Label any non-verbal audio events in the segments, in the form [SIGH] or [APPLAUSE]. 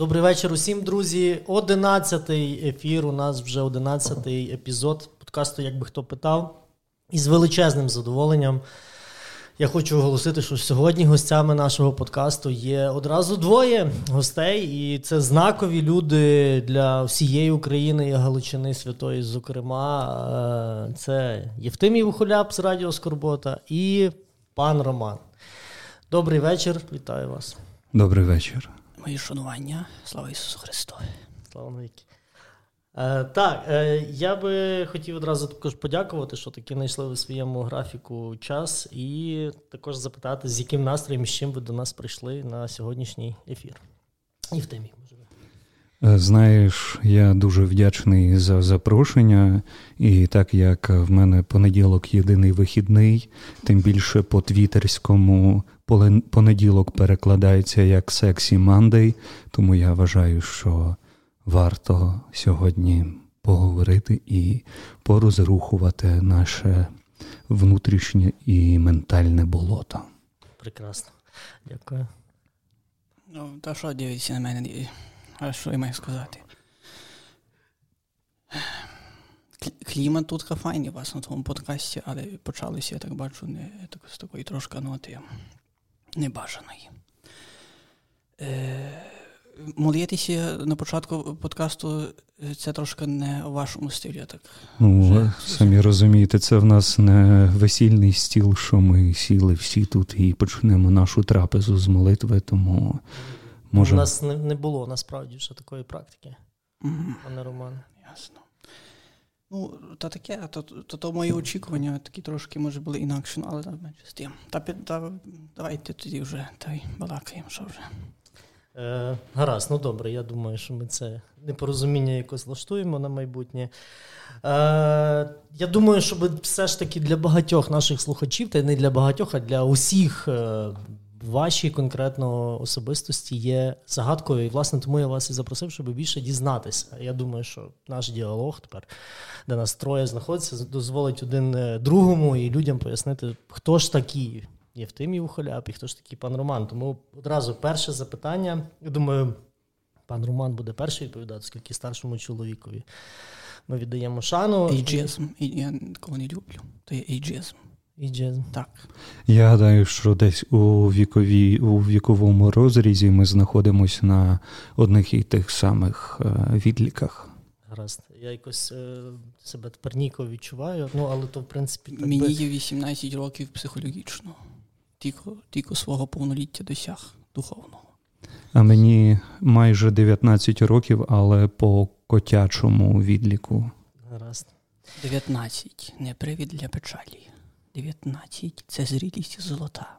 Добрий вечір усім, друзі. Одинадцятий ефір. У нас вже одинадцятий епізод подкасту, як би хто питав. І з величезним задоволенням я хочу оголосити, що сьогодні гостями нашого подкасту є одразу двоє гостей, і це знакові люди для всієї України і Галичини Святої. Зокрема, е, це Євтимій Вухоляп з Радіо Скорбота і пан Роман. Добрий вечір, вітаю вас. Добрий вечір. Мої шанування. Слава Ісусу Христу. Слава навіки. Е, так, е, я би хотів одразу також подякувати, що таки знайшли ви своєму графіку час, і також запитати, з яким настроєм, з чим ви до нас прийшли на сьогоднішній ефір. І в темі, може. Е, знаєш, я дуже вдячний за запрошення, і так як в мене понеділок єдиний вихідний, тим більше по твітерському понеділок перекладається як сексі мандей, тому я вважаю, що варто сьогодні поговорити і порозрухувати наше внутрішнє і ментальне болото. Прекрасно. Дякую. Ну, та що дивіться на мене? А що я маю сказати? Клімат тут файний у вас на тому подкасті, але почалося, я так бачу, не так, з такої трошки ноти небажаної. Е, молитися на початку подкасту це трошки не у вашому стилі. так? Ну, Вже... самі розумієте, це в нас не весільний стіл, що ми сіли всі тут і почнемо нашу трапезу з молитви, тому може. У нас не, було насправді ще такої практики, mm-hmm. пане Роман. Ясно. Ну, та таке, то, то, то мої очікування такі трошки, може, були інакші, але менше з тим. Та, та давайте тоді вже та й балакаємо, що вже. Е, Гаразд, ну добре, я думаю, що ми це непорозуміння якось влаштуємо на майбутнє. Е, Я думаю, що все ж таки для багатьох наших слухачів, та й не для багатьох, а для усіх е, ваші конкретно особистості є загадкою. І, власне, тому я вас і запросив, щоб більше дізнатися. Я думаю, що наш діалог тепер, де нас троє знаходиться, дозволить один е, другому і людям пояснити, хто ж такі Євтимій Ухоляп і хто ж такий пан Роман. Тому одразу перше запитання. Я думаю, пан Роман буде перший відповідати, оскільки старшому чоловікові ми віддаємо шану. Ейджизм. Я такого не люблю. То є ейджизм. Іджизм. Так. Я гадаю, що десь у вікові, у віковому розрізі ми знаходимося на одних і тих самих е, відліках. Гаразд. Я якось е, себе тепер ніко відчуваю, ну але то в принципі. Так Мені би... є 18 років психологічно тільки, тільки свого повноліття досяг духовного. А мені майже 19 років, але по котячому відліку. Гаразд. 19 не привід для печалі. 19 це зрілість золота.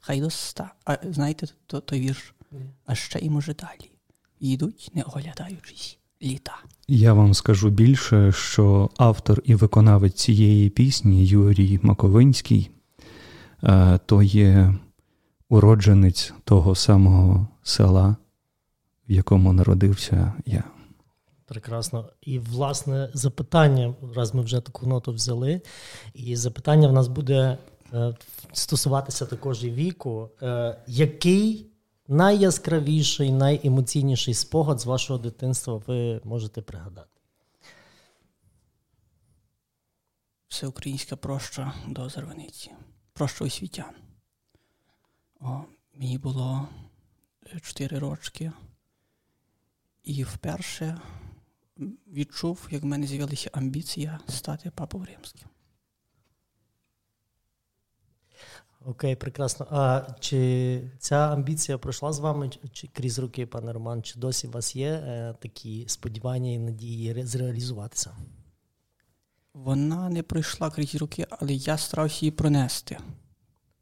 Хай до ста. А знаєте, то, той вірш? А ще й може далі. Йдуть, не оглядаючись, літа. Я вам скажу більше, що автор і виконавець цієї пісні Юрій Маковинський Е, то є уродженець того самого села, в якому народився я. Прекрасно. І, власне, запитання, раз ми вже таку ноту взяли, і запитання в нас буде е, стосуватися також і віку. Е, який найяскравіший, найемоційніший спогад з вашого дитинства ви можете пригадати? Всеукраїнська проща до Зарваниці про освітян. Мені було 4 рочки, і вперше відчув, як в мене з'явилася амбіція стати папою римським. Окей, прекрасно. А чи ця амбіція пройшла з вами чи крізь роки, пане Роман? Чи досі у вас є е, такі сподівання і надії зреалізуватися? Вона не пройшла крізь руки, але я старався її пронести.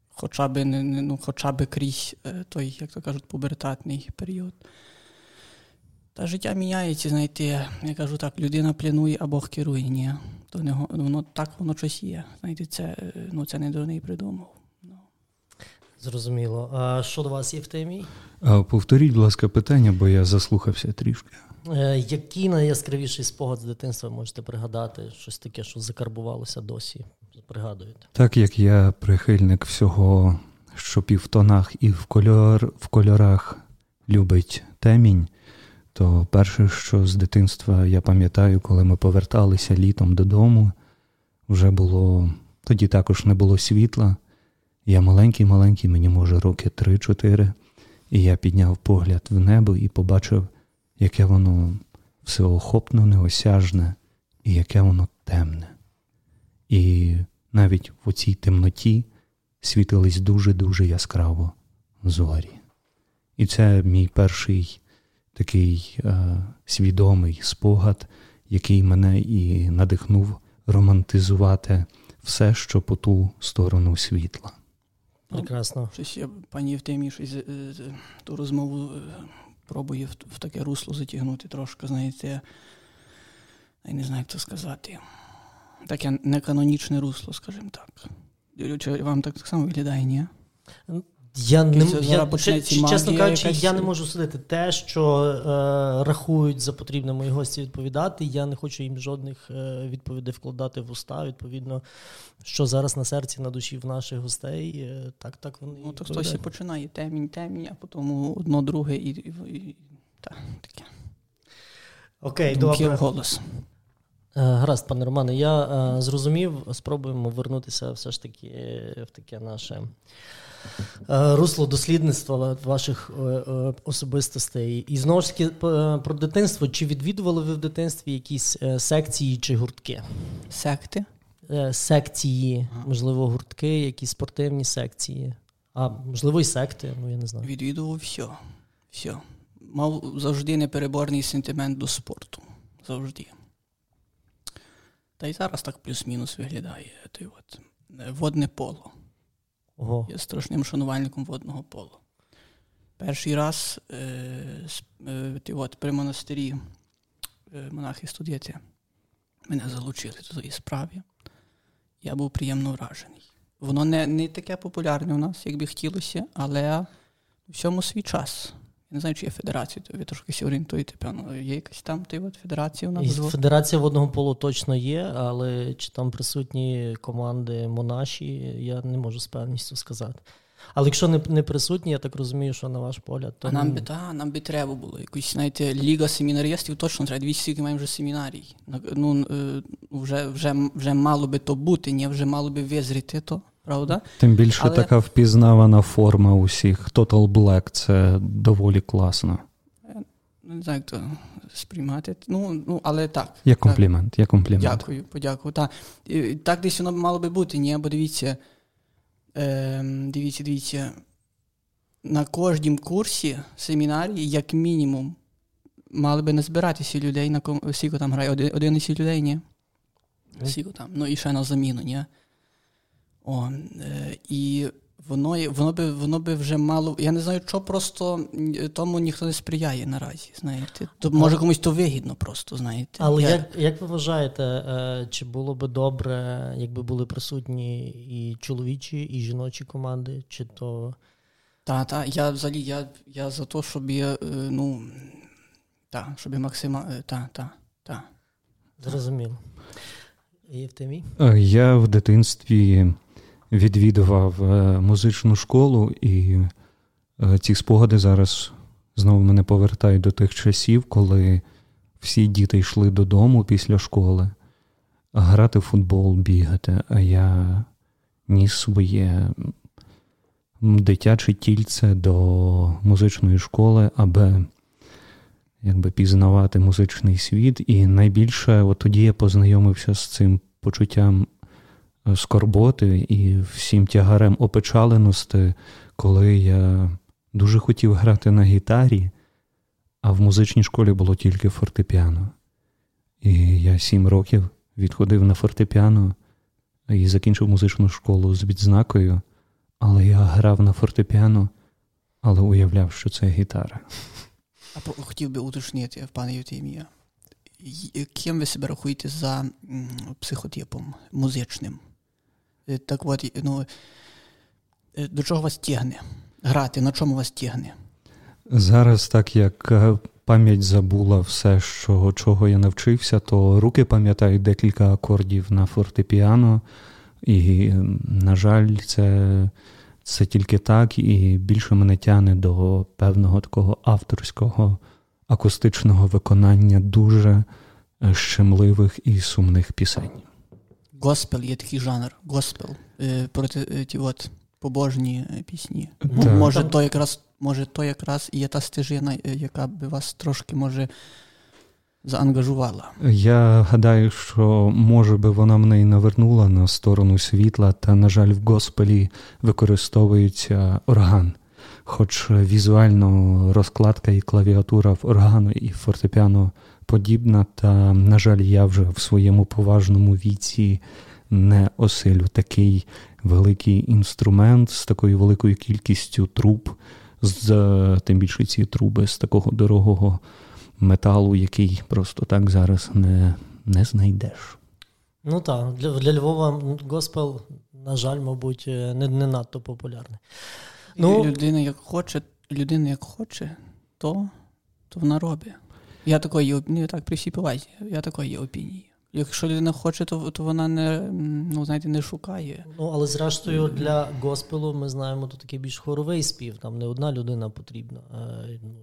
Хоча б ну, хоча б крізь е, той, як то кажуть, пубертатний період. Та життя міняється, знаєте, я кажу так, людина планує, а Бог керує. Ні. То не, воно так воно щось є. Знаєте, це е, ну, це не дурний придумав. Ну. Зрозуміло. А що до вас є в темі? Повторіть, будь ласка, питання, бо я заслухався трішки. Е, який найяскравіший спогад з дитинства можете пригадати? Щось таке, що закарбувалося досі? Пригадуєте? Так як я прихильник всього, що півтонах і в кольор, в кольорах любить темінь, то перше, що з дитинства я пам'ятаю, коли ми поверталися літом додому, вже було тоді також не було світла. Я маленький-маленький, мені може роки три-чотири, і я підняв погляд в небо і побачив, яке воно всеохопно неосяжне і яке воно темне. І навіть в цій темноті світились дуже-дуже яскраво зорі. І це мій перший такий е, свідомий спогад, який мене і надихнув романтизувати все, що по ту сторону світла. Прекрасно. Щось я пані Євтемій щось е, ту розмову е, пробує в, в таке русло затягнути трошки, знаєте. Я не знаю, як це сказати. Таке неканонічне русло, скажімо так. Чи вам так само виглядає, ні? Я не я, почнеться чесно кажучи, якась... я не можу судити те, що е, рахують за потрібне мої гості відповідати. Я не хочу їм жодних е, відповідей вкладати в уста. Відповідно, що зараз на серці, на душі в наших гостей. Е, так, так вони ну то хтось і починає темінь, темінь, а потім одно друге і, і, і так, таке. Окей, Думки добре. голос. Е, гаразд, пане Романе, я е, зрозумів. Спробуємо вернутися все ж таки в таке наше. Е, русло дослідництва ваших е, е, особистостей. І знову ж таки про дитинство. Чи відвідували ви в дитинстві якісь секції чи гуртки? Секти? Секції, можливо, гуртки, якісь спортивні секції, а можливо, і секти, ну я не знаю. Відвідував все. все. Мав завжди непереборний сентимент до спорту. Завжди. Та й зараз так плюс-мінус виглядає. От. Водне поло. Ого. Є страшним шанувальником водного полу. Перший раз е, е, от, при монастирі е, монахи студіці мене залучили до цієї справі. Я був приємно вражений. Воно не не таке популярне у нас, як би хотілося, але всьому свій час. Я не знаю, чи є федерація, то ви трошки орієнтуєте, певно. Є якась там ти от федерація у нас? Федерація водного полу точно є, але чи там присутні команди монаші, я не можу з певністю сказати. Але якщо не не присутні, я так розумію, що на ваш погляд, то а нам би та, нам би треба було. Якусь, знаєте, ліга семінарістів точно треба. Двісті скільки маємо вже семінарій. Ну е, вже вже, вже мало би то бути, ні, вже мало би визріти то правда? Тим більше Але... така впізнавана форма усіх. Total Black це доволі класно. Не знаю, як то сприймати. Ну, ну, але так. Є комплімент, є комплімент. Дякую, подякую. Так, так десь воно мало би бути, ні, бо дивіться, е, дивіться, дивіться, на кожнім курсі семінарії, як мінімум, мали би не збиратися людей, на ком... скільки там грає, 11 людей, ні? Скільки там, ну і ще на заміну, ні? О, е, І воно воно би воно би вже мало. Я не знаю, що просто тому ніхто не сприяє наразі. знаєте. То може комусь то вигідно просто, знаєте. Але я... як як ви вважаєте, е, чи було би добре, якби були присутні і чоловічі, і жіночі команди, чи то. Так, так, я взагалі я я за те, щоб я, е, ну, так, щоб я максимально. Так, так, так. Зрозуміло. Євтемій? Я в дитинстві відвідував е, музичну школу, і е, ці спогади зараз знову мене повертають до тих часів, коли всі діти йшли додому після школи, грати в футбол, бігати, а я ніс своє дитяче тільце до музичної школи, аби якби пізнавати музичний світ. І найбільше от тоді я познайомився з цим почуттям скорботи і всім тягарем опечаленості, коли я дуже хотів грати на гітарі, а в музичній школі було тільки фортепіано. І я сім років відходив на фортепіано і закінчив музичну школу з відзнакою, але я грав на фортепіано, але уявляв, що це гітара. А хотів би уточнити, пане Євтимія, ким ви себе рахуєте за психотипом музичним? Е, так от, ну, е, до чого вас тягне? Грати, на чому вас тягне? Зараз, так як е, пам'ять забула все, що, чого я навчився, то руки пам'ятають декілька акордів на фортепіано, і, на жаль, це це тільки так, і більше мене тягне до певного такого авторського акустичного виконання дуже щемливих і сумних пісень. Госпел є такий жанр, госпел, е, проти ті от побожні пісні. Так. Може, то якраз, може, то якраз і є та стежина, яка би вас трошки може заангажувала. Я гадаю, що може би вона мене і навернула на сторону світла, та, на жаль, в госпелі використовується орган. Хоч візуально розкладка і клавіатура в органу і фортепіано подібна, та, на жаль, я вже в своєму поважному віці не осилю такий великий інструмент з такою великою кількістю труб, з тим більше ці труби з такого дорогого металу, який просто так зараз не не знайдеш. Ну так, для для Львова госпел, на жаль, мабуть, не не надто популярний. Ну, Людина, як хоче, людина як хоче, то то вона робить. Я такої не так при всій повазі, я такої опінії. Якщо людина хоче, то то вона не ну, знаєте, не шукає. Ну, але зрештою, для госпелу ми знаємо, то такий більш хоровий спів, там не одна людина потрібна. А, ну,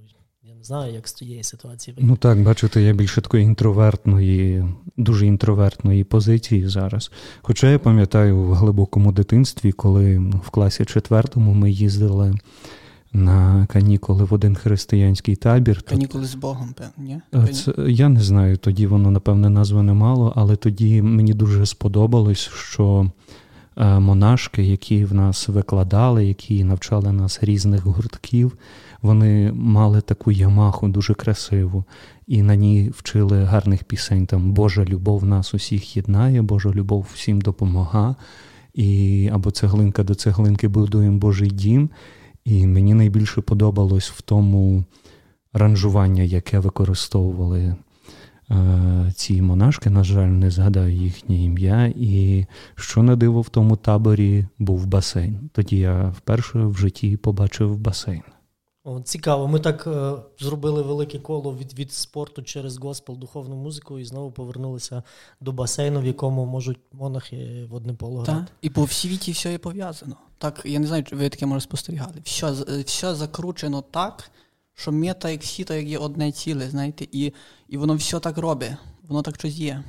я не знаю, як з тієї ситуації вийти. Ну так, бачите, я більше такої інтровертної, дуже інтровертної позиції зараз. Хоча я пам'ятаю в глибокому дитинстві, коли в класі четвертому ми їздили на канікули в один християнський табір. Канікули з Богом, певні? Це, я не знаю, тоді воно, напевне, назви не мало, але тоді мені дуже сподобалось, що е, монашки, які в нас викладали, які навчали нас різних гуртків, вони мали таку ямаху дуже красиву, і на ній вчили гарних пісень. Там Божа любов нас усіх єднає, Божа любов всім допомога. І або цеглинка до цеглинки будуємо Божий дім. І мені найбільше подобалось в тому ранжування, яке використовували е, ці монашки. На жаль, не згадаю їхнє ім'я. І що на диво в тому таборі був басейн. Тоді я вперше в житті побачив басейн. О, Цікаво, ми так е, зробили велике коло від від спорту через госпел, духовну музику і знову повернулися до басейну, в якому можуть монахи в одне поло грати. Так, І по світі все є пов'язано. Так, я не знаю, чи ви таке може спостерігали. Все все закручено так, що мета, як всі, так як є одне ціле, знаєте, і і воно все так робить, воно так щось є.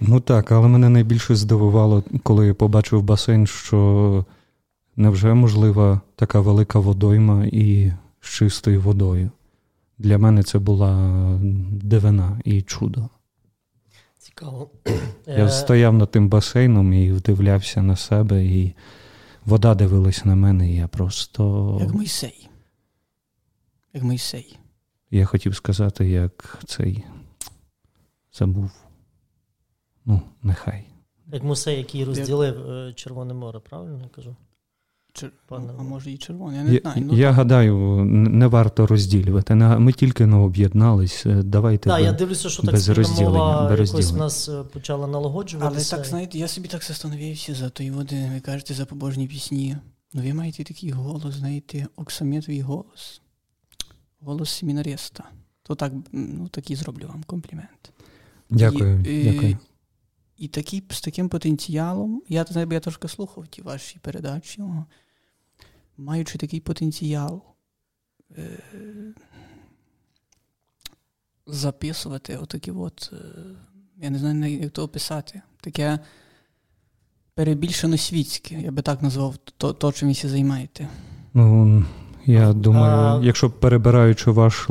Ну так, але мене найбільше здивувало, коли я побачив басейн, що невже можлива така велика водойма і з чистою водою. Для мене це була дивина і чудо. Цікаво. Я е, стояв над тим басейном і вдивлявся на себе, і вода дивилась на мене, і я просто. Як Мойсей. Як Мойсей. Я хотів сказати, як цей забув. Ну, нехай. Як Мусей, який розділив е, Червоне море, правильно я кажу? Чер... А може і червоний, я не знаю. Ну, я гадаю, не варто розділювати. Ми тільки не об'єднались. Е, давайте. Так, я дивлюся, що так мова якось в нас е, почала налагоджуватися. Але так, знаєте, я собі так застановився за тої води, ви кажете, за побожні пісні. Ну, ви маєте такий голос, знаєте, оксамітовий голос. Голос семінариста. То так, ну, такий зроблю вам комплімент. Дякую. І, дякую. І такий, з таким потенціалом, я я трошки слухав ті ваші передачі маючи такий потенціал е, записувати отакі от, е, я не знаю, як то описати, таке перебільшено світське, я би так назвав то, то чим ви займаєте. Ну, я думаю, а... якщо перебираючи ваш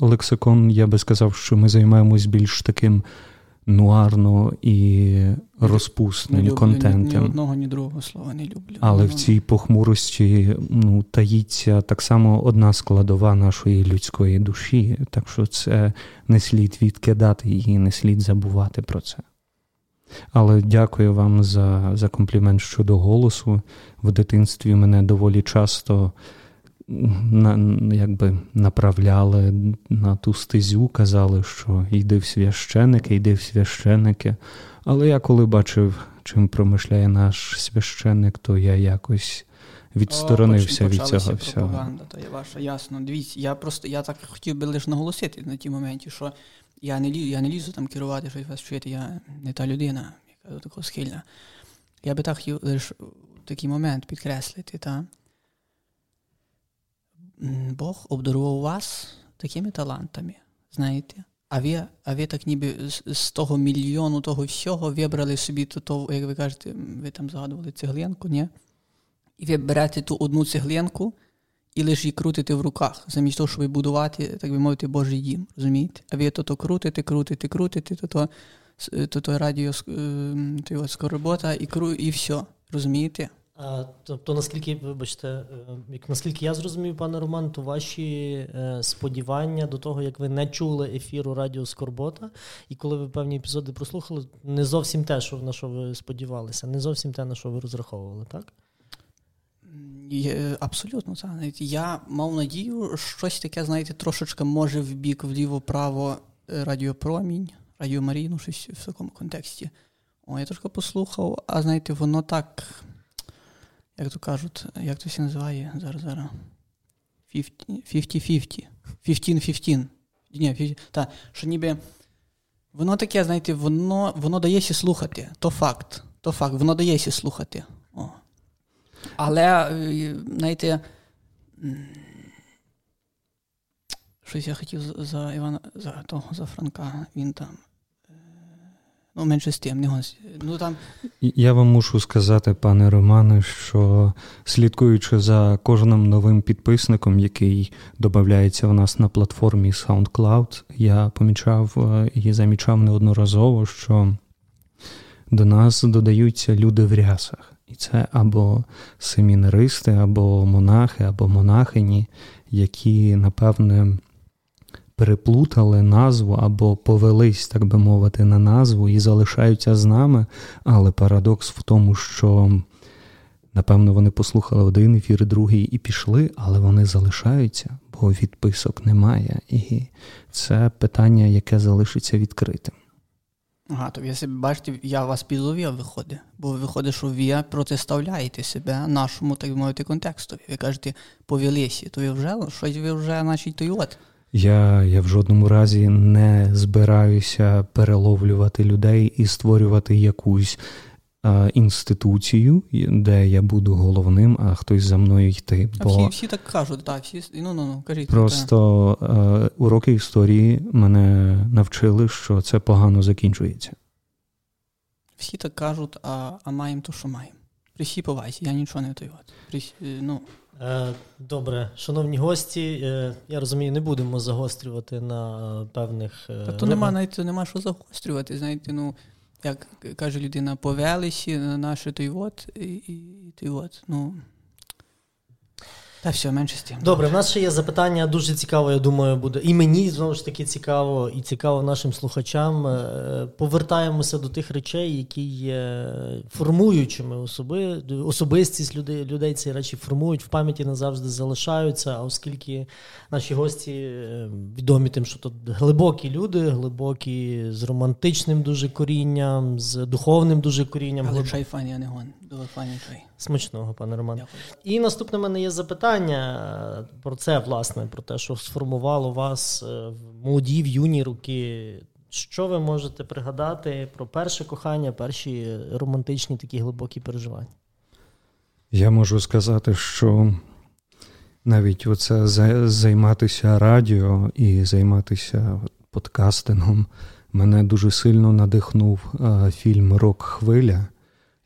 лексикон, я би сказав, що ми займаємось більш таким нуарно і розпусним не люблю, контентом. Ні, ні одного, ні другого слова не люблю. Але в цій похмурості ну, таїться так само одна складова нашої людської душі. Так що це не слід відкидати її, не слід забувати про це. Але дякую вам за, за комплімент щодо голосу. В дитинстві мене доволі часто на, якби направляли на ту стезю, казали, що йди в священики, йди в священики. Але я коли бачив, чим промишляє наш священник, то я якось відсторонився О, від цього всього. Пропаганда, то є ваша, ясно. Дивіться, я просто я так хотів би лише наголосити на тій моменті, що я не лізу, я не лізу там керувати, щось вас чуєте, я не та людина, яка до такого схильна. Я би так хотів лише такий момент підкреслити, та? Бог обдарував вас такими талантами, знаєте. А ви, а ви так ніби з, з того мільйону того всього вибрали собі то, то, як ви кажете, ви там згадували цеглинку, ні? І ви берете ту одну цеглинку і лише її крутите в руках, замість того, щоб будувати, так би мовити, Божий дім. Розумієте? А ви то то крутите, крутите, крутите, то то, то, то радіо то скоробота і кру, і все. Розумієте? А, Тобто, наскільки, вибачте, як наскільки я зрозумів, пане Роман, то ваші е, сподівання до того, як ви не чули ефіру Радіо Скорбота, і коли ви певні епізоди прослухали, не зовсім те, що на що ви сподівалися, не зовсім те, на що ви розраховували, так? Є, абсолютно, так. Я мав надію, щось таке, знаєте, трошечки може в бік вліво-право радіопромінь, Радіо Марію, ну, щось в такому контексті. О, я трошки послухав, а знаєте, воно так як то кажуть, як то всі називає зараз зараз. 50-50. 15-15. Ні, 50, та, що ніби воно таке, знаєте, воно воно дається слухати. То факт. То факт, воно дається слухати. О. Але, е, знаєте, щось я хотів за Івана, за того, за Франка, він там Ну, менше з тим, не ну, там... Я вам мушу сказати, пане Романе, що слідкуючи за кожним новим підписником, який додається в нас на платформі SoundCloud, я помічав е, і замічав неодноразово, що до нас додаються люди в рясах. І це або семінаристи, або монахи, або монахині, які, напевне, переплутали назву або повелись, так би мовити, на назву і залишаються з нами. Але парадокс в тому, що, напевно, вони послухали один ефір, другий і пішли, але вони залишаються, бо відписок немає. І це питання, яке залишиться відкритим. Ага, то якщо бачите, я вас підловив, виходить, бо виходить, що ви протиставляєте себе нашому, так би мовити, контекстові. Ви кажете, повелися, то ви вже щось ви вже, значить, той от. Я я в жодному разі не збираюся переловлювати людей і створювати якусь а, інституцію, де я буду головним, а хтось за мною йти. Бо... А всі всі так кажуть, так, всі ну ну ну кажіть. Просто а, уроки історії мене навчили, що це погано закінчується. Всі так кажуть, а а маємо то, що маємо. При всій повазі, я нічого не той. ну, Е, добре, шановні гості, е, я розумію, не будемо загострювати на певних. Е, Та то нема навіть нема що загострювати. Знаєте, ну як каже людина, повелися на наше той от і, і той от. Ну та все, менше з тим. Добре, в нас ще є запитання. Дуже цікаво, я думаю, буде. І мені знову ж таки цікаво, і цікаво нашим слухачам. Е, повертаємося до тих речей, які є формуючими особи, особистість людей, людей ці речі формують, в пам'яті назавжди залишаються. А оскільки наші гості е, відомі тим, що тут глибокі люди, глибокі з романтичним дуже корінням, з духовним дуже корінням. Але чай фані, а не гон. Дуже фані чай. Смачного, пане Роман. І наступне в мене є запитання про це, власне, про те, що сформувало вас е, в молоді в юні роки. Що ви можете пригадати про перше кохання, перші романтичні такі глибокі переживання? Я можу сказати, що навіть оце займатися радіо і займатися подкастингом мене дуже сильно надихнув фільм Рок Хвиля.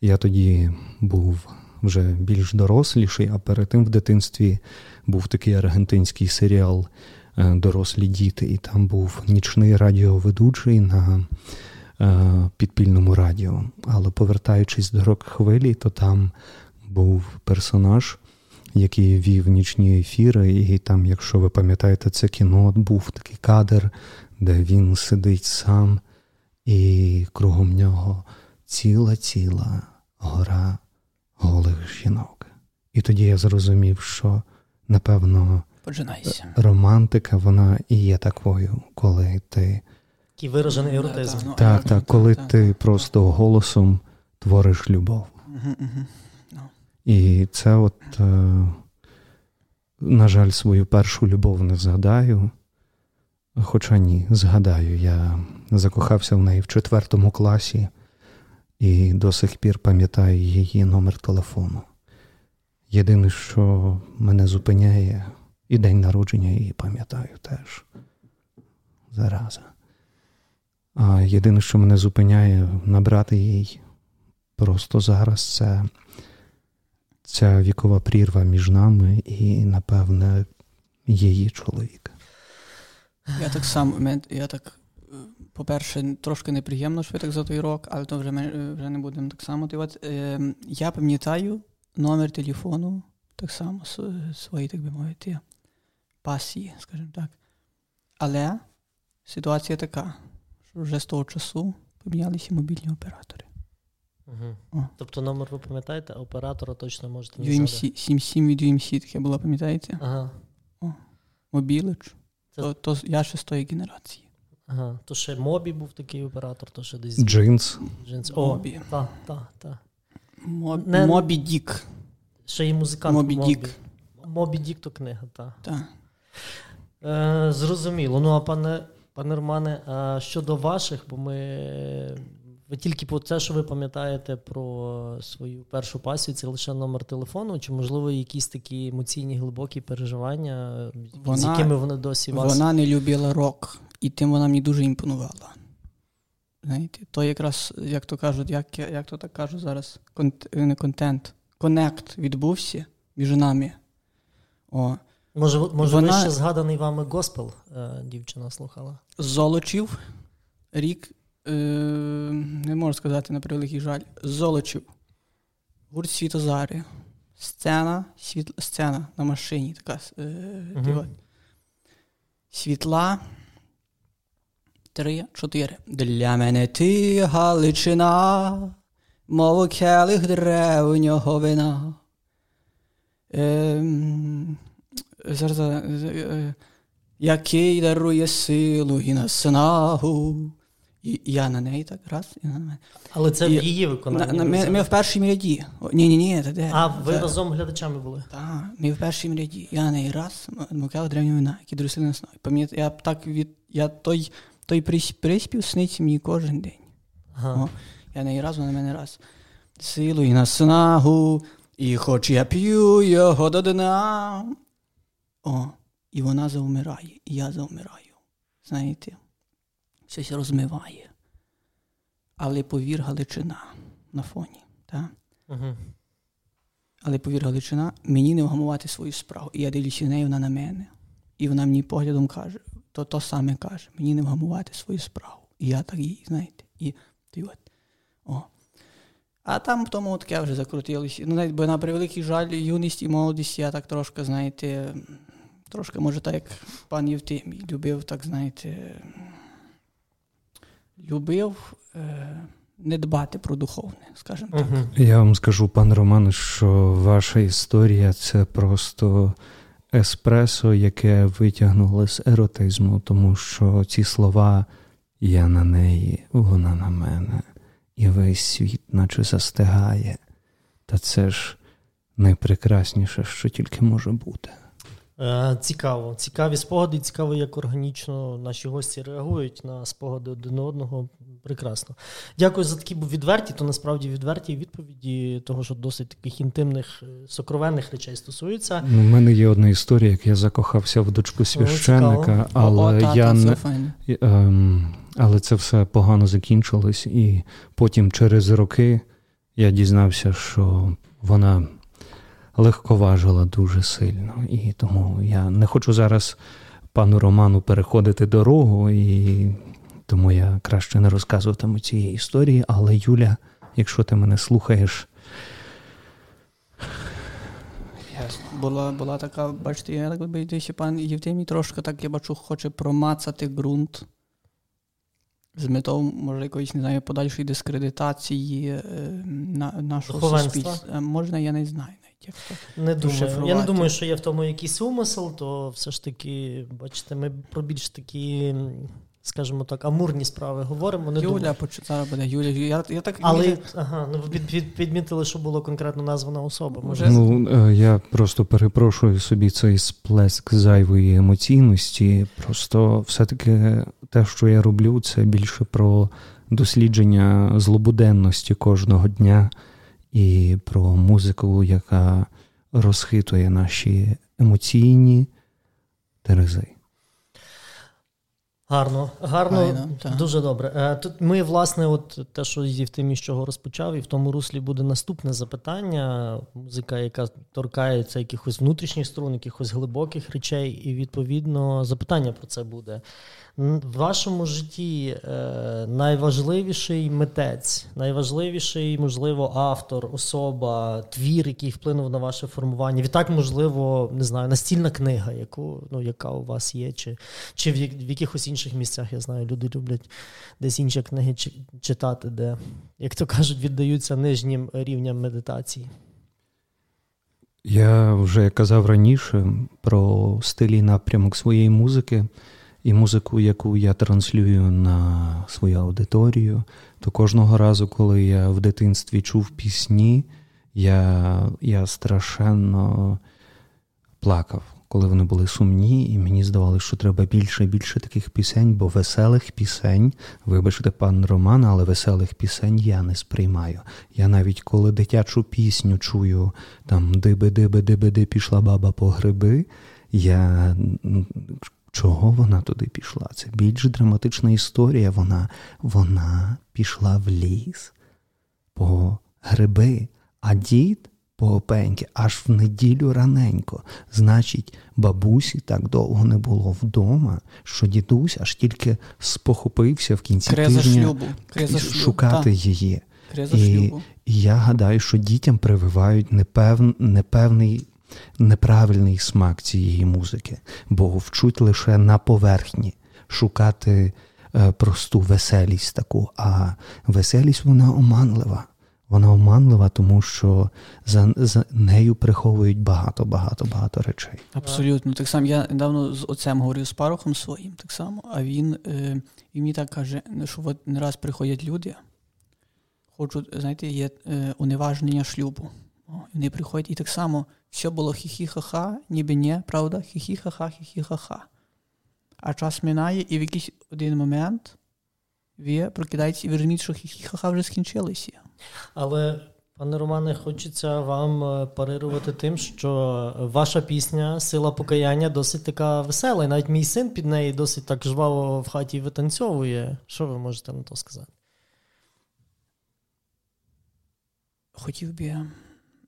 Я тоді був вже більш доросліший, а перед тим в дитинстві був такий аргентинський серіал е, Дорослі діти, і там був нічний радіоведучий на е, підпільному радіо. Але повертаючись до рок хвилі, то там був персонаж, який вів нічні ефіри, і там, якщо ви пам'ятаєте, це кіно, був такий кадр, де він сидить сам, і кругом нього ціла-ціла гора голих жінок. І тоді я зрозумів, що напевно Поджинайся. романтика вона і є такою, коли ти. Такий виражений еротизм. Так, так, так, коли так, ти так. просто голосом твориш любов. Угу, угу. І це, от, е, на жаль, свою першу любов не згадаю. Хоча ні, згадаю, я закохався в неї в четвертому класі і до сих пір пам'ятаю її номер телефону. Єдине, що мене зупиняє, і день народження її пам'ятаю теж. зараза. А єдине, що мене зупиняє, набрати їй просто зараз це ця вікова прірва між нами і, напевне, її чоловік. Я так само, я так, по-перше, трошки неприємно, що ви так за той рок, але то вже ми е, вже не будемо так само. От, е, Я пам'ятаю номер телефону, так само свої, так би мовити, пасії, скажімо так. Але ситуація така, що вже з того часу помінялися мобільні оператори. Угу. Тобто номер ви пам'ятаєте, оператора точно можете UMC, 77 від UMC таке було, пам'ятаєте? Ага. О, Мобілич. Це... То, то я ще з тої генерації. Ага, то ще Мобі був такий оператор, то ще десь. Джинс. Джинс. О, Мобі. Та, та, та. Моб... Не... Мобі Дік. Ще й музикант. Мобі Дік. Мобі Дік то книга, так. Та. Е, Зрозуміло. Ну, а пане пане Романе, а щодо ваших, бо ми. Ви тільки по це, що ви пам'ятаєте про свою першу пасію, це лише номер телефону, чи, можливо, якісь такі емоційні глибокі переживання, вона, з якими вони досі вас. Вона не любила рок, і тим вона мені дуже імпонувала. Знаєте, То якраз, як то кажуть, як як то так кажуть зараз, конт, не контент, конект відбувся між нами. О, Може, може вона... ви ще згаданий вами госпел е, дівчина слухала? Золочів рік, е, не можу сказати на превеликий жаль, Золочів, гурт Світозарі, сцена світ, сцена на машині, така е, uh-huh. світла. Три, чотири. Для мене ти Галичина, мов келих древнього вина. Ем, зараз, е, який дарує силу і наснагу. І я на неї так раз, і на мене. Але це і, в її виконанні. На, ми, ми в першій ряді. Ні, ні, ні, де. А ви це... разом глядачами були? Так, ми в першій ряді. Я на неї раз, мукала древні вина, які дарує сили наснагу. Пам'ятаю, я так від. Я той той приспів сниться мені кожен день. Ага. О, Я не раз, вона мене раз. Силу і наснагу, і хоч я п'ю його до дна, о, і вона завмирає, і я завмираю. Знаєте, щось розмиває. Але повір Галичина на фоні. Так? Угу. Але повір Галичина, мені не вгамувати свою справу. І я дивлюся в неї, вона на мене. І вона мені поглядом каже: то то саме каже, мені не вгамувати свою справу. І я так їй, знаєте, і ти от. О. А там в тому таке вже закрутилося. Ну, навіть, бо на превеликий жаль, юність і молодість, я так трошки, знаєте, Трошки, може, так як пан Євтимій любив, так знаєте, любив е, не дбати про духовне, скажімо так. Я вам скажу, пан Роман, що ваша історія це просто еспресо, яке витягнуло з еротизму, тому що ці слова я на неї, вона на мене, і весь світ, наче застигає. Та це ж найпрекрасніше, що тільки може бути. Е, цікаво, цікаві спогади, цікаво, як органічно наші гості реагують на спогади один одного. Прекрасно. Дякую за такі відверті, то насправді відверті відповіді, того, що досить таких інтимних, е, сокровенних речей стосується. У мене є одна історія, як я закохався в дочку священника, але О, я не ем, але це все погано закінчилось, і потім через роки я дізнався, що вона легковажила дуже сильно. І тому я не хочу зараз пану Роману переходити дорогу, і тому я краще не розказуватиму цієї історії. Але Юля, якщо ти мене слухаєш. Була була така, бачите, я так би пан Євтимій трошки так я бачу, хоче промацати ґрунт з метою, може, якоїсь не знаю, подальшої дискредитації е, на, нашого суспільства. Можна, я не знаю як то не думаю. Я не думаю, що є в тому якийсь умисел, то все ж таки, бачите, ми про більш такі. Скажімо так, амурні справи говоримо. Не Юля зараз буде Юля. Я, я так Але ага, ну під, під, підмітили, що було конкретно названа особа. Може, ну е, я просто перепрошую собі цей сплеск зайвої емоційності. Просто все-таки те, що я роблю, це більше про дослідження злобуденності кожного дня і про музику, яка розхитує наші емоційні терези. Гарно, гарно, Файно, дуже добре. Е, тут ми, власне, от те, що в темі, з чого розпочав, і в тому руслі буде наступне запитання. Музика, яка торкається якихось внутрішніх струн, якихось глибоких речей, і відповідно запитання про це буде. В вашому житті е, найважливіший митець, найважливіший, можливо, автор, особа, твір, який вплинув на ваше формування. Відтак, можливо, не знаю, настільна книга, яку ну, яка у вас є, чи чи в, в якихось інших місцях я знаю, люди люблять десь інші книги читати, де, як то кажуть, віддаються нижнім рівням медитації. Я вже казав раніше про стилі напрямок своєї музики і музику, яку я транслюю на свою аудиторію, то кожного разу, коли я в дитинстві чув пісні, я, я страшенно плакав. Коли вони були сумні, і мені здавалося, що треба більше і більше таких пісень, бо веселих пісень, вибачте, пан Роман, але веселих пісень я не сприймаю. Я навіть коли дитячу пісню чую там диби-диби-диби-ди пішла баба по гриби, я Чого вона туди пішла? Це більш драматична історія. Вона вона пішла в ліс по гриби, а дід по опеньки аж в неділю раненько. Значить, бабусі так довго не було вдома, що дідусь аж тільки спохопився в кінці Криза тижня шлюбу. Криза шукати та. її. Криза і, шлюбу. і я гадаю, що дітям прививають непев... непевний неправильний смак цієї музики, бо вчуть лише на поверхні шукати е, просту веселість таку, а веселість вона оманлива. Вона оманлива, тому що за за нею приховують багато-багато багато речей. Абсолютно. Так само я недавно з отцем говорив з парохом своїм, так само, а він е, і мені так каже, що от не раз приходять люди, хочуть, знаєте, є е, уневажнення шлюбу. Вони приходять і так само все було хі-хі-ха-ха, ніби ні, правда? Хі-хі-ха-ха, хі-хі-ха-ха. А час минає, і в якийсь один момент ви прокидаєтесь і ви розумієте, що хі-хі-ха-ха вже скінчилися. Але, пане Романе, хочеться вам е, парирувати тим, що ваша пісня Сила покаяння досить така весела. І навіть мій син під неї досить так жваво в хаті витанцьовує. Що ви можете на то сказати? Хотів би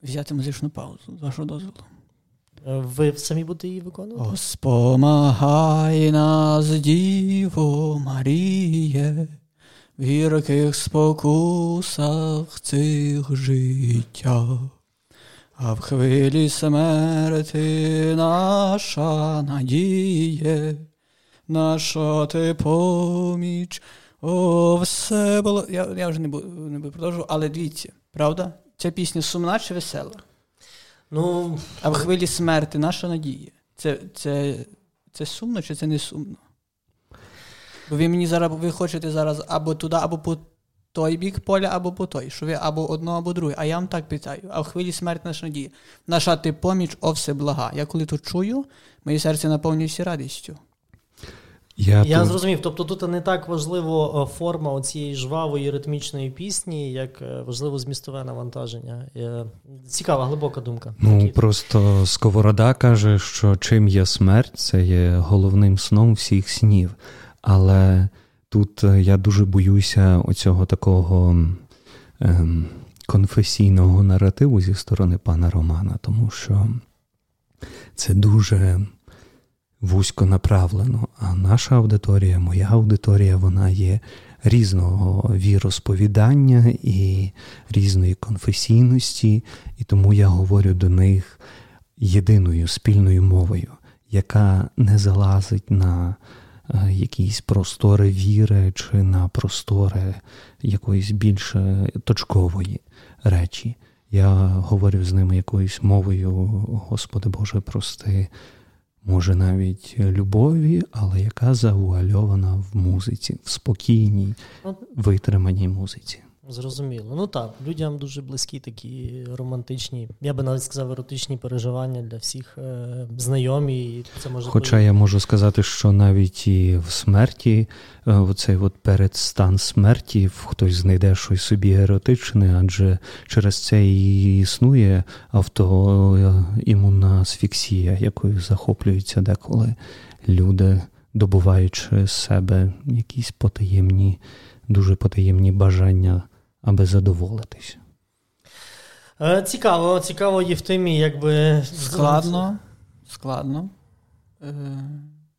взяти музичну паузу, з вашого дозволу. Е, ви самі будете її виконувати? Спомагай нас, Діво Маріє, в гірких спокусах цих життя, а в хвилі смерти наша надіє, наша ти поміч. О, все було. Я я вже не буду не буду продовжувати, але дивіться, правда? Ця пісня сумна чи весела? Ну, А в хвилі смерти наша надія. Це це, це сумно чи це не сумно? Бо ви мені зараз ви хочете зараз або туди, або по той бік поля, або по той, що ви або одно, або друге. А я вам так питаю: а в хвилі смерті наша надія. Наша ти поміч, о все блага. Я коли то чую, моє серце наповнюється радістю. Я Я тут... зрозумів. Тобто тут не так важливо е, форма цієї жвавої ритмічної пісні, як е, важливо змістове навантаження. Цікава, глибока думка. Ну Такі. просто Сковорода каже, що чим є смерть, це є головним сном всіх снів. Але тут е, я дуже боюся оцього такого ем, конфесійного наративу зі сторони пана Романа, тому що це дуже вузько направлено. А наша аудиторія, моя аудиторія, вона є різного віросповідання і різної конфесійності, і тому я говорю до них єдиною спільною мовою, яка не залазить на е, якісь простори віри чи на простори якоїсь більш точкової речі. Я говорю з ними якоюсь мовою, Господи Боже, прости, може навіть любові, але яка завуальована в музиці, в спокійній, витриманій музиці. Зрозуміло. Ну так, людям дуже близькі такі романтичні, я би навіть сказав, еротичні переживання для всіх е, знайомі. І це може Хоча повідомити. я можу сказати, що навіть і в смерті, е, оцей от передстан смерті, хтось знайде щось собі еротичне, адже через це і існує автоімунна асфіксія, якою захоплюються деколи люди добуваючи з себе якісь потаємні, дуже потаємні бажання, аби задоволитись. Е, цікаво, цікаво, Євтимі, якби. Складно. Складно. Е,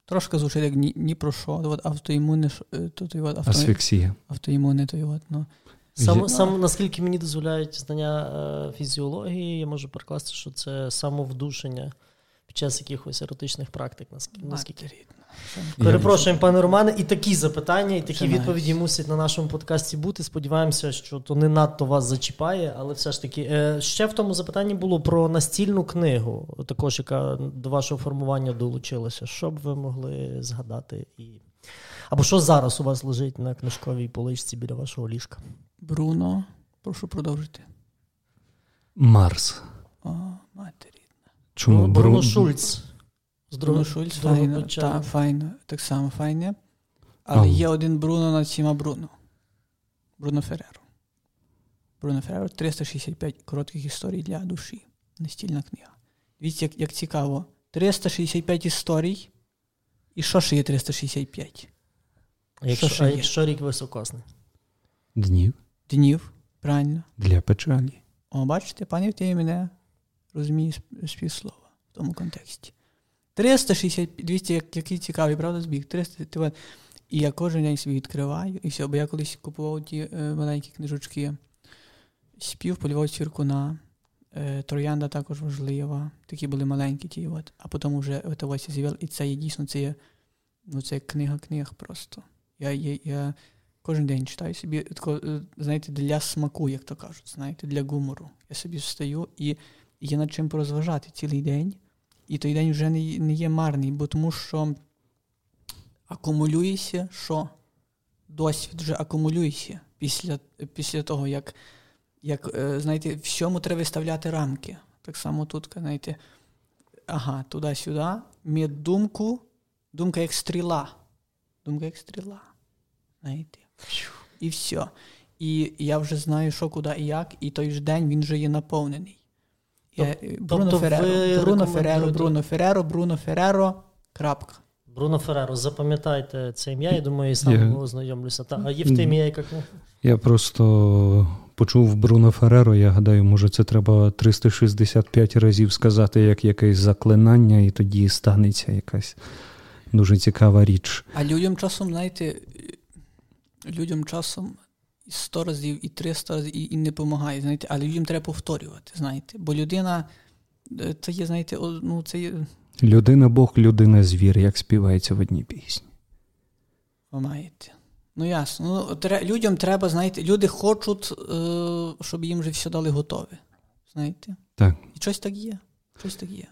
Трошки звучить як ні, ні про що. От автоімунне, то, то, авто, Асфіксія. Автоімунне, то от, ну. Сам, сам, наскільки мені дозволяють знання е, фізіології, я можу перекласти, що це самовдушення під час якихось еротичних практик. Наскільки, наскільки... Перепрошуємо, пане Романе, і такі запитання, і такі Ще відповіді мусять на нашому подкасті бути. Сподіваємося, що то не надто вас зачіпає, але все ж таки. Е, ще в тому запитанні було про настільну книгу, також яка до вашого формування долучилася. Що б ви могли згадати? і... Або що зараз у вас лежить на книжковій поличці біля вашого ліжка? Бруно, прошу продовжити. Марс. О, матері. Чому Бруно Шульц. Бруно Шульц, файно, та, файно, так само файне. Але а. є один Бруно над всіма Бруно. Бруно Фереро. Бруно Фереро 365 коротких історій для душі. Настільна книга. Дивіться, як, як цікаво. 365 історій. І що ж є 365? А якщо, що а якщо рік високосний? Днів. Днів, правильно. Для печалі. О, бачите, пані Втєє мене розуміє співслова в тому контексті. 360, 200, який цікавий, правда, збіг. 300, І я кожен день собі відкриваю, і все, бо я колись купував ті е, маленькі книжечки спів польового цвіркуна, е, Троянда також важлива. Такі були маленькі ті. От. А потім вже ось з'явив, і це є дійсно це є, ну, це книга книг просто. Я, я, я кожен день читаю собі, тако, е, знаєте, для смаку, як то кажуть, знаєте, для гумору. Я собі встаю і є над чим порозважати цілий день. І той день вже не, не є марний, бо тому що акумулюється, що досвід вже акумулюється після після того, як, як е, знаєте, всьому треба виставляти рамки. Так само тут, знаєте, ага, туди-сюди, мід думку, думка як стріла. Думка як стріла. Знаєте. І все. І я вже знаю, що куди і як, і той ж день він вже є наповнений. Бруно тобто Фереро, Бруно Фереро, Бруно Фереро, Бруно Фереро. Крапка. Бруно Фереро, запам'ятайте це ім'я, я думаю, і сам я... ознайомлюся. Та, а Євтимія яка книга? Я просто почув Бруно Фереро, я гадаю, може, це треба 365 разів сказати, як якесь заклинання, і тоді станеться якась дуже цікава річ. А людям часом, знаєте, людям часом 100 разів, і 300 разів, і, і не допомагає, знаєте, але людям треба повторювати, знаєте. Бо людина, е, це є, знаєте, ну, це є. Людина Бог, людина звір, як співається в одній пісні. Ви маєте. Ну, ясно. Ну, тре, Людям треба, знаєте, люди хочуть, е, щоб їм вже все дали готове. Знаєте? Так. І щось так є. Щось так є.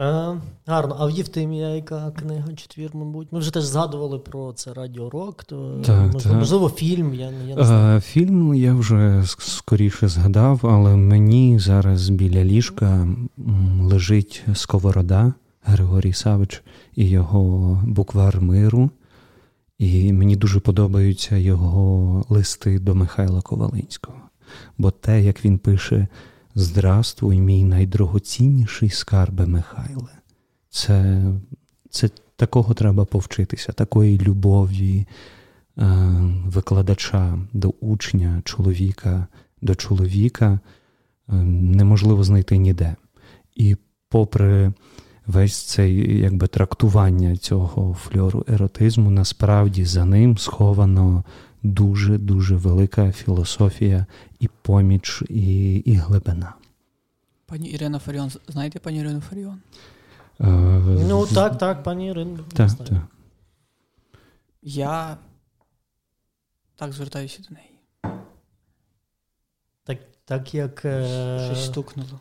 Е, гарно, а в Євтимія яка книга четвір, мабуть. Ми вже теж згадували про це радіорок, то так, можливо, так. можливо, фільм. Я, я не знаю. Фільм я вже скоріше згадав, але мені зараз біля ліжка лежить Сковорода Григорій Савич і його буквар миру. І мені дуже подобаються його листи до Михайла Ковалинського. Бо те, як він пише. Здравствуй, мій найдрогоцінніший скарбе Михайле. Це це такого треба повчитися, такої любові е, викладача до учня, чоловіка до чоловіка е, неможливо знайти ніде. І попри весь цей якби трактування цього фльору еротизму, насправді за ним сховано дуже-дуже велика філософія і поміч, і і глибина. Пані Ірина Фаріон, знаєте пані Ірину Фаріон? Е, ну, так, так, пані Ірину. Так, так. Я так звертаюся до неї. Так так як. Е... Щось стукнуло.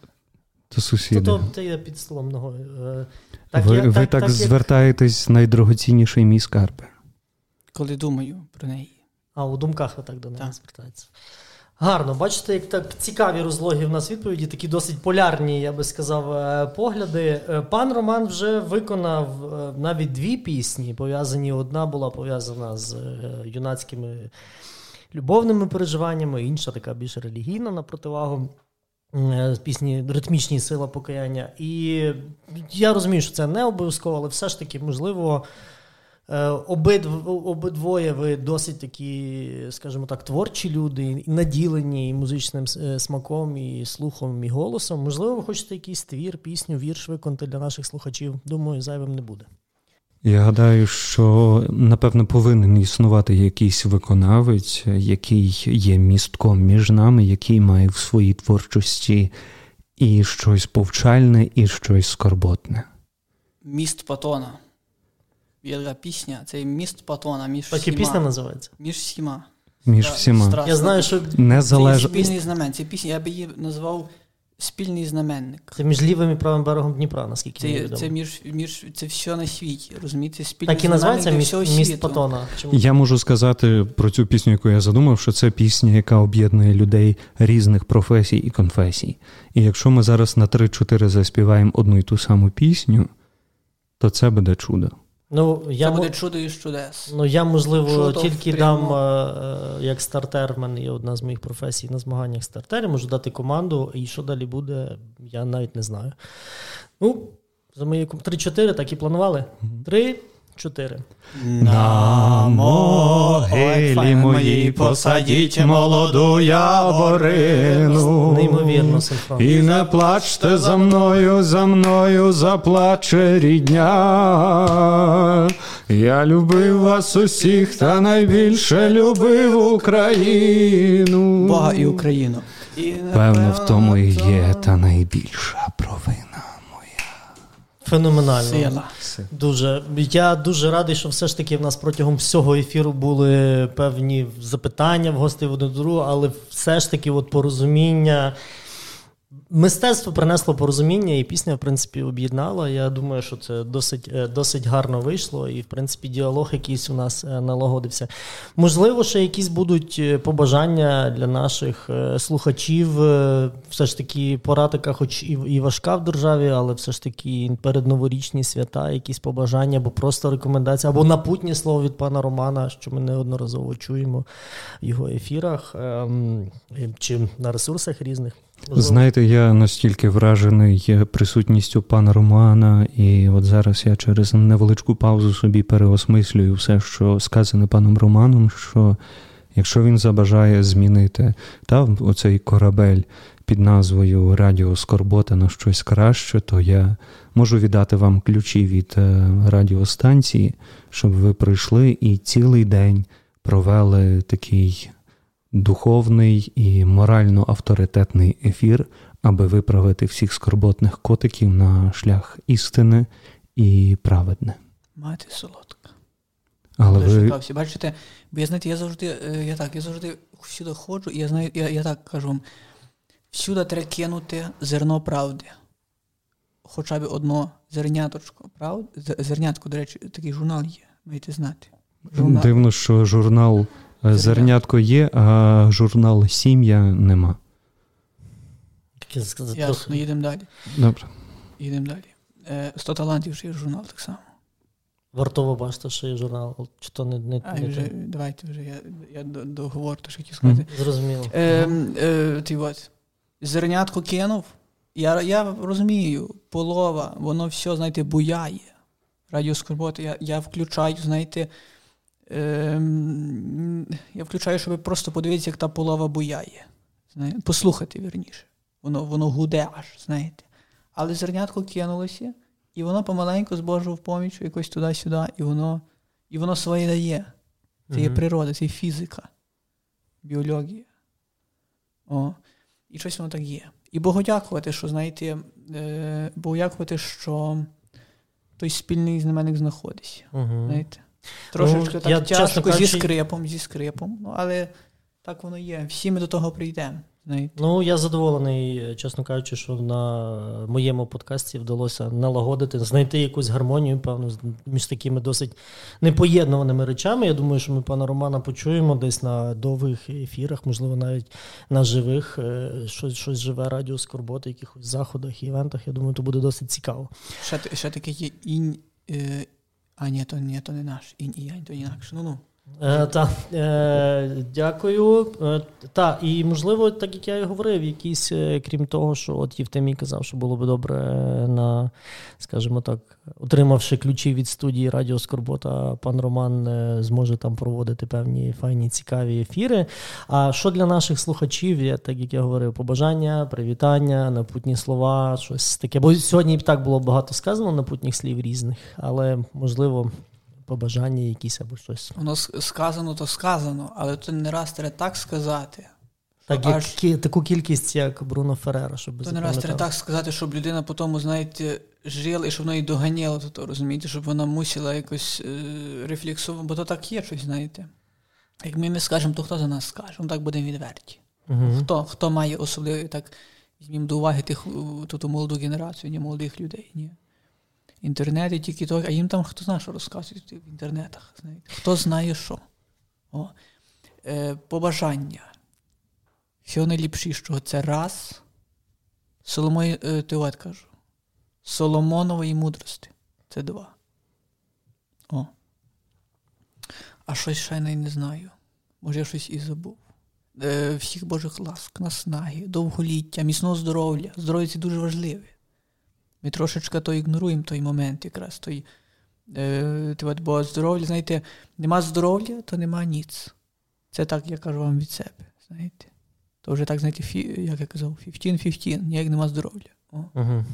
То сусіди. То, то, я під столом ногою. Е, так, ви я, ви так, так звертаєтесь як... найдрогоцінніший мій скарб. Коли думаю про неї. А, у думках ви так до неї звертається. Гарно, бачите, як так цікаві розлоги в нас відповіді, такі досить полярні, я би сказав, е, погляди. Е, пан Роман вже виконав е, навіть дві пісні. Пов'язані одна була пов'язана з юнацькими любовними переживаннями, інша така більш релігійна на противагу. Пісні ритмічні сила покаяння. І я розумію, що це не обов'язково, але все ж таки, можливо, обидв, обидвоє ви досить такі, скажімо так, творчі люди, наділені і музичним е, смаком, і слухом, і голосом. Можливо, ви хочете якийсь твір, пісню, вірш виконати для наших слухачів. Думаю, зайвим не буде. Я гадаю, що напевно повинен існувати якийсь виконавець, який є містком між нами, який має в своїй творчості і щось повчальне, і щось скорботне. Міст Патона. Така пісня, це міст Патона між так всіма. і пісня називається? Між всіма. Між всіма. Страшно. Я знаю, що Незалеж... Це спільний знамен. Це пісня, я би її назвав спільний знаменник. Це між лівим і правим берегом Дніпра, наскільки мені Це, відомо. це між, між це все на світі. Розумієте? Спільний Так і називається міст, міст. Патона. Чому? Я можу сказати про цю пісню, яку я задумав, що це пісня, яка об'єднує людей різних професій і конфесій. І якщо ми зараз на 3-4 заспіваємо одну і ту саму пісню, то це буде чудо. Ну, я, Це буде чудо із чудес. ну, я можливо, Чудо тільки в дам е, е, як стартер, в мене є одна з моїх професій на змаганнях стартерів, можу дати команду, і що далі буде, я навіть не знаю. Ну, за мої ком- 3-4, так і планували. 3-4. На могилі моїй посадіть молоду яворину. Неймовірно, синхронно. І не плачте за мною, за мною заплаче рідня. Я любив вас усіх, та найбільше любив Україну. Бога і Україну. І, Певно, в тому і є та найбільша провина. Феноменально. Сила. Дуже. Я дуже радий, що все ж таки в нас протягом всього ефіру були певні запитання в гостей в один до другого, але все ж таки от порозуміння. Мистецтво принесло порозуміння, і пісня, в принципі, об'єднала. Я думаю, що це досить, е, досить гарно вийшло, і, в принципі, діалог якийсь у нас е, налагодився. Можливо, ще якісь будуть е, побажання для наших слухачів. Все ж таки, пора така, хоч і, і важка в державі, але все ж таки передноворічні свята, якісь побажання, або просто рекомендації, або напутнє слово від пана Романа, що ми неодноразово чуємо в його ефірах ем, чи на ресурсах різних. Знаєте, я настільки вражений присутністю пана Романа, і от зараз я через невеличку паузу собі переосмислюю все, що сказане паном Романом, що якщо він забажає змінити та, оцей корабель під назвою Радіо Скорбота на щось краще, то я можу віддати вам ключі від е, радіостанції, щоб ви прийшли і цілий день провели такий духовний і морально авторитетний ефір, аби виправити всіх скорботних котиків на шлях істини і праведне. Мати солодка. Але ви. Бачите, бо я знаєте, я завжди, е, я так, я завжди всюди ходжу, і я знаю, я, я так кажу вам, всюди треба кинути зерно правди. Хоча б одно зерняточко, правда? Зернятко, до речі, такий журнал є, маєте знати. Журнал. дивно, що журнал Зернятко є, а журнал Сім'я нема. Ясно, їдемо далі. Добре. Їдемо далі. Е, 100 талантів ще є журнал так само. Вартова башта, що є журнал, чи то не, не, А не вже, давайте вже, я, я до- договорю, то що хотів сказати. Зрозуміло. Е, е, ти от, зернятко кинув. Я, я розумію, полова, воно все, знаєте, буяє. Радіо Скорбота. Я, я включаю, знаєте, е, я включаю, щоб просто подивитися, як та полова буяє. Знаєте, послухати вірніше. Воно, воно гуде аж, знаєте. Але зернятко кинулося, і воно помаленьку з Божого поміч, якось туди-сюди, і воно, і воно своє дає. Це є природа, це є фізика, біологія. О. І щось воно так є. І Богу дякувати, що, знаєте, е, Богу дякувати, що той спільний знаменник знаходиться. Угу. Знаєте? Трошечки Ну, так я, чесно тяжко кажучи- зі скрипом, зі скрипом. Ну, але так воно є. Всі ми до того прийдемо. Ну, я задоволений, чесно кажучи, що на моєму подкасті вдалося налагодити, знайти якусь гармонію, певно, між такими досить непоєднуваними речами. Я думаю, що ми пана Романа почуємо десь на довгих ефірах, можливо, навіть на живих, е, щось, щось живе радіо Скорботи, якихось заходах, івентах. Я думаю, то буде досить цікаво. Ще, ще таке є інь. Е, а ні, то, ні, то не наш. Інь і янь, то інакше. Ну, ну. Е, Так, е, дякую. Е, та, і можливо, так як я і говорив, якісь, крім того, що от Євтемій казав, що було би добре на, скажімо так, отримавши ключі від студії Радіо Скорбота, пан Роман зможе там проводити певні файні цікаві ефіри. А що для наших слухачів, є, так як я говорив, побажання, привітання, напутні слова, щось таке. Бо сьогодні і так було багато сказано напутніх слів різних, але можливо. Побажання якісь або щось. Воно сказано, то сказано, але то не раз треба так сказати. Так, як аж... кі, таку кількість, як Бруно Ферера, щоб То не раз треба так сказати, щоб людина по тому, знаєте, жила і щоб вона її доганяла, то, то розумієте, щоб вона мусила якось е, рефлексувати, бо то так є щось, знаєте. Як ми не скажемо, то хто за нас скаже? Ну так будемо відверті. Угу. Хто хто має особливо так візьмімо до уваги тих ту, ту молоду генерацію, ні молодих людей, ні. Інтернет і тільки то, а їм там хто знає, що розказують в інтернетах. Хто знає що. О. Е, Побажання. Всього найліпшішого це раз. Соломої, е, ти от кажу. Соломонової мудрості. Це два. О. А щось ще не, не знаю. Може, я щось і забув. Е, Всіх Божих ласк, наснаги, довголіття, міцного здоров'я. Здоров'я це дуже важливе. Ми трошечки то ігноруємо той момент, якраз той. Е, бо здоров'я, знаєте, нема здоров'я, то нема ніц. Це так я кажу вам від себе. знаєте. То вже так, знаєте, фі, як я казав, 15-15, ніяк нема здоров'я. О. Угу.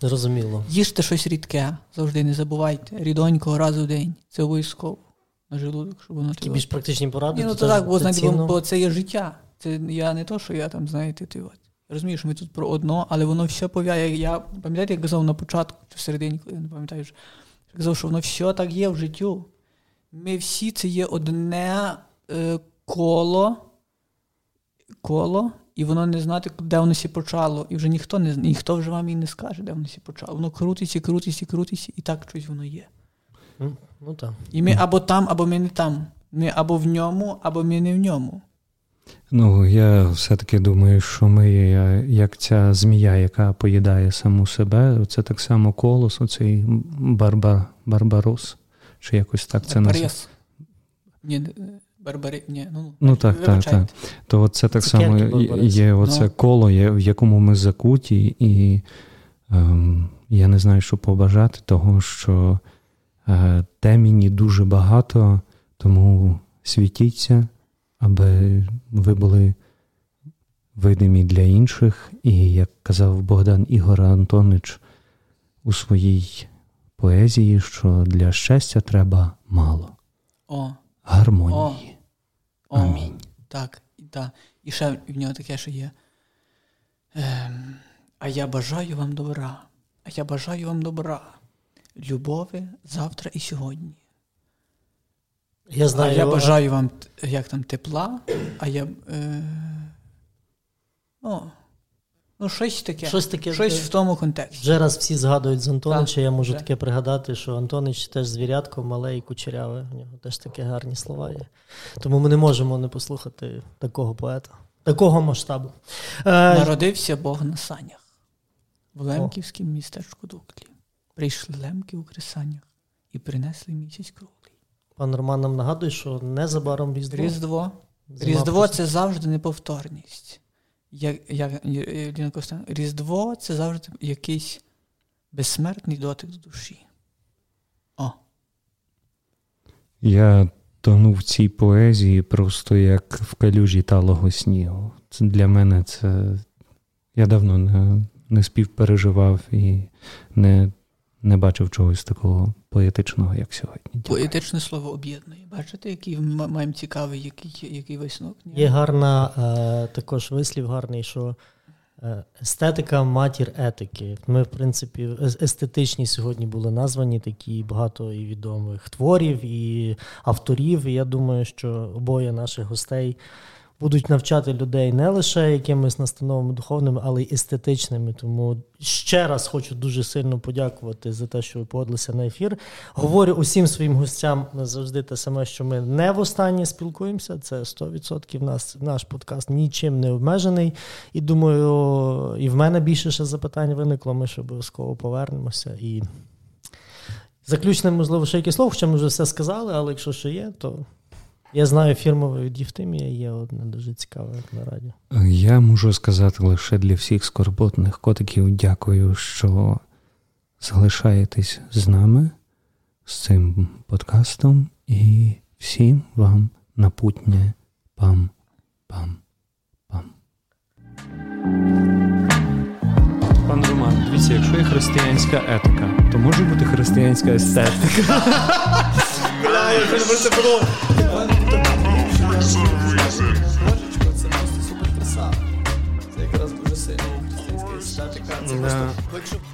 Зрозуміло. Їжте щось рідке, завжди не забувайте. Рідонького разу в день. Це обов'язково. На желудок, щоб воно Такі більш практичні поради. Ні, ну то так, бо знаєте, бо, бо це є життя. Це я не то, що я там, знаєте, ти от. Розумієш, ми тут про одно, але воно все пов'яє. Я пам'ятаєте, я казав на початку, чи середині, коли я не пам'ятаю, казав, що воно все так є в життю. Ми всі це є одне е, коло, коло, і воно не знати, де воно сі почало. І вже ніхто не ніхто вже вам і не скаже, де воно сі почало. Воно крутиться, крутиться, крутиться, і так щось воно є. Ну, ну так. І ми або там, або ми не там. Ми або в ньому, або ми не в ньому. Ну, я все-таки думаю, що ми, як ця змія, яка поїдає саму себе, це так само колос, оцей барбар, барбарос. Чи якось так це називається? Ні, барбарі, ні, ну, ну так, так, так. То це так само є оце no. коло, в якому ми закуті, і ем, я не знаю, що побажати, того що е, теміні дуже багато, тому світіться аби ви були видимі для інших, і, як казав Богдан Ігор Антонич у своїй поезії, що для щастя треба мало. О. Гармонії. О. Амінь. Так, так. І ще в нього таке, що є. Ем, а я бажаю вам добра. А я бажаю вам добра. Любові завтра і сьогодні. Я знаю, а я бажаю вам як там тепла, а я. Е, о, Ну, щось таке. Щось таке щось в тому контексті. Вже раз всі згадують з Антонича, так, я можу вже. таке пригадати, що Антонич теж звірятко, мале і кучеряве. У нього теж такі гарні слова є. Тому ми не можемо не послухати такого поета, такого масштабу. Е, Народився Бог на санях в Лемківському містечку Дуклі. Прийшли лемки у кресаннях і принесли місяць круглий. Пан Роман нам нагадує, що незабаром Різдво. Різдво. Різдво це завжди неповторність. Як, як, Різдво це завжди якийсь безсмертний дотик до душі. О. Я тону в цій поезії просто як в калюжі талого снігу. Це Для мене це. Я давно не, не співпереживав і не не бачив чогось такого поетичного, як сьогодні. Дякую. Поетичне слово об'єднує. Бачите, який ми маємо цікавий, який який висновок? Є гарна е, також вислів гарний, що е, естетика матір етики. Ми, в принципі, естетичні сьогодні були названі такі багато і відомих творів, і авторів. І я думаю, що обоє наших гостей будуть навчати людей не лише якимись настановами духовними, але й естетичними. Тому ще раз хочу дуже сильно подякувати за те, що ви погодилися на ефір. Говорю усім своїм гостям завжди те саме, що ми не в останнє спілкуємося. Це 100% нас наш подкаст нічим не обмежений. І думаю, і в мене більше ще запитань виникло. Ми ще обов'язково повернемося і. Заключне, можливо, ще якесь слово, хоча ми вже все сказали, але якщо ще є, то Я знаю, фірмове від Євтимія є одне дуже цікаве, на радіо. Я можу сказати лише для всіх скорботних котиків дякую, що залишаєтесь з нами з цим подкастом, і всім вам напутнє пам-пам-пам. Пан Роман, дивіться, якщо є християнська етика, то може бути християнська естетика. [LAUGHS] Бля, я вже про це подумав. Да.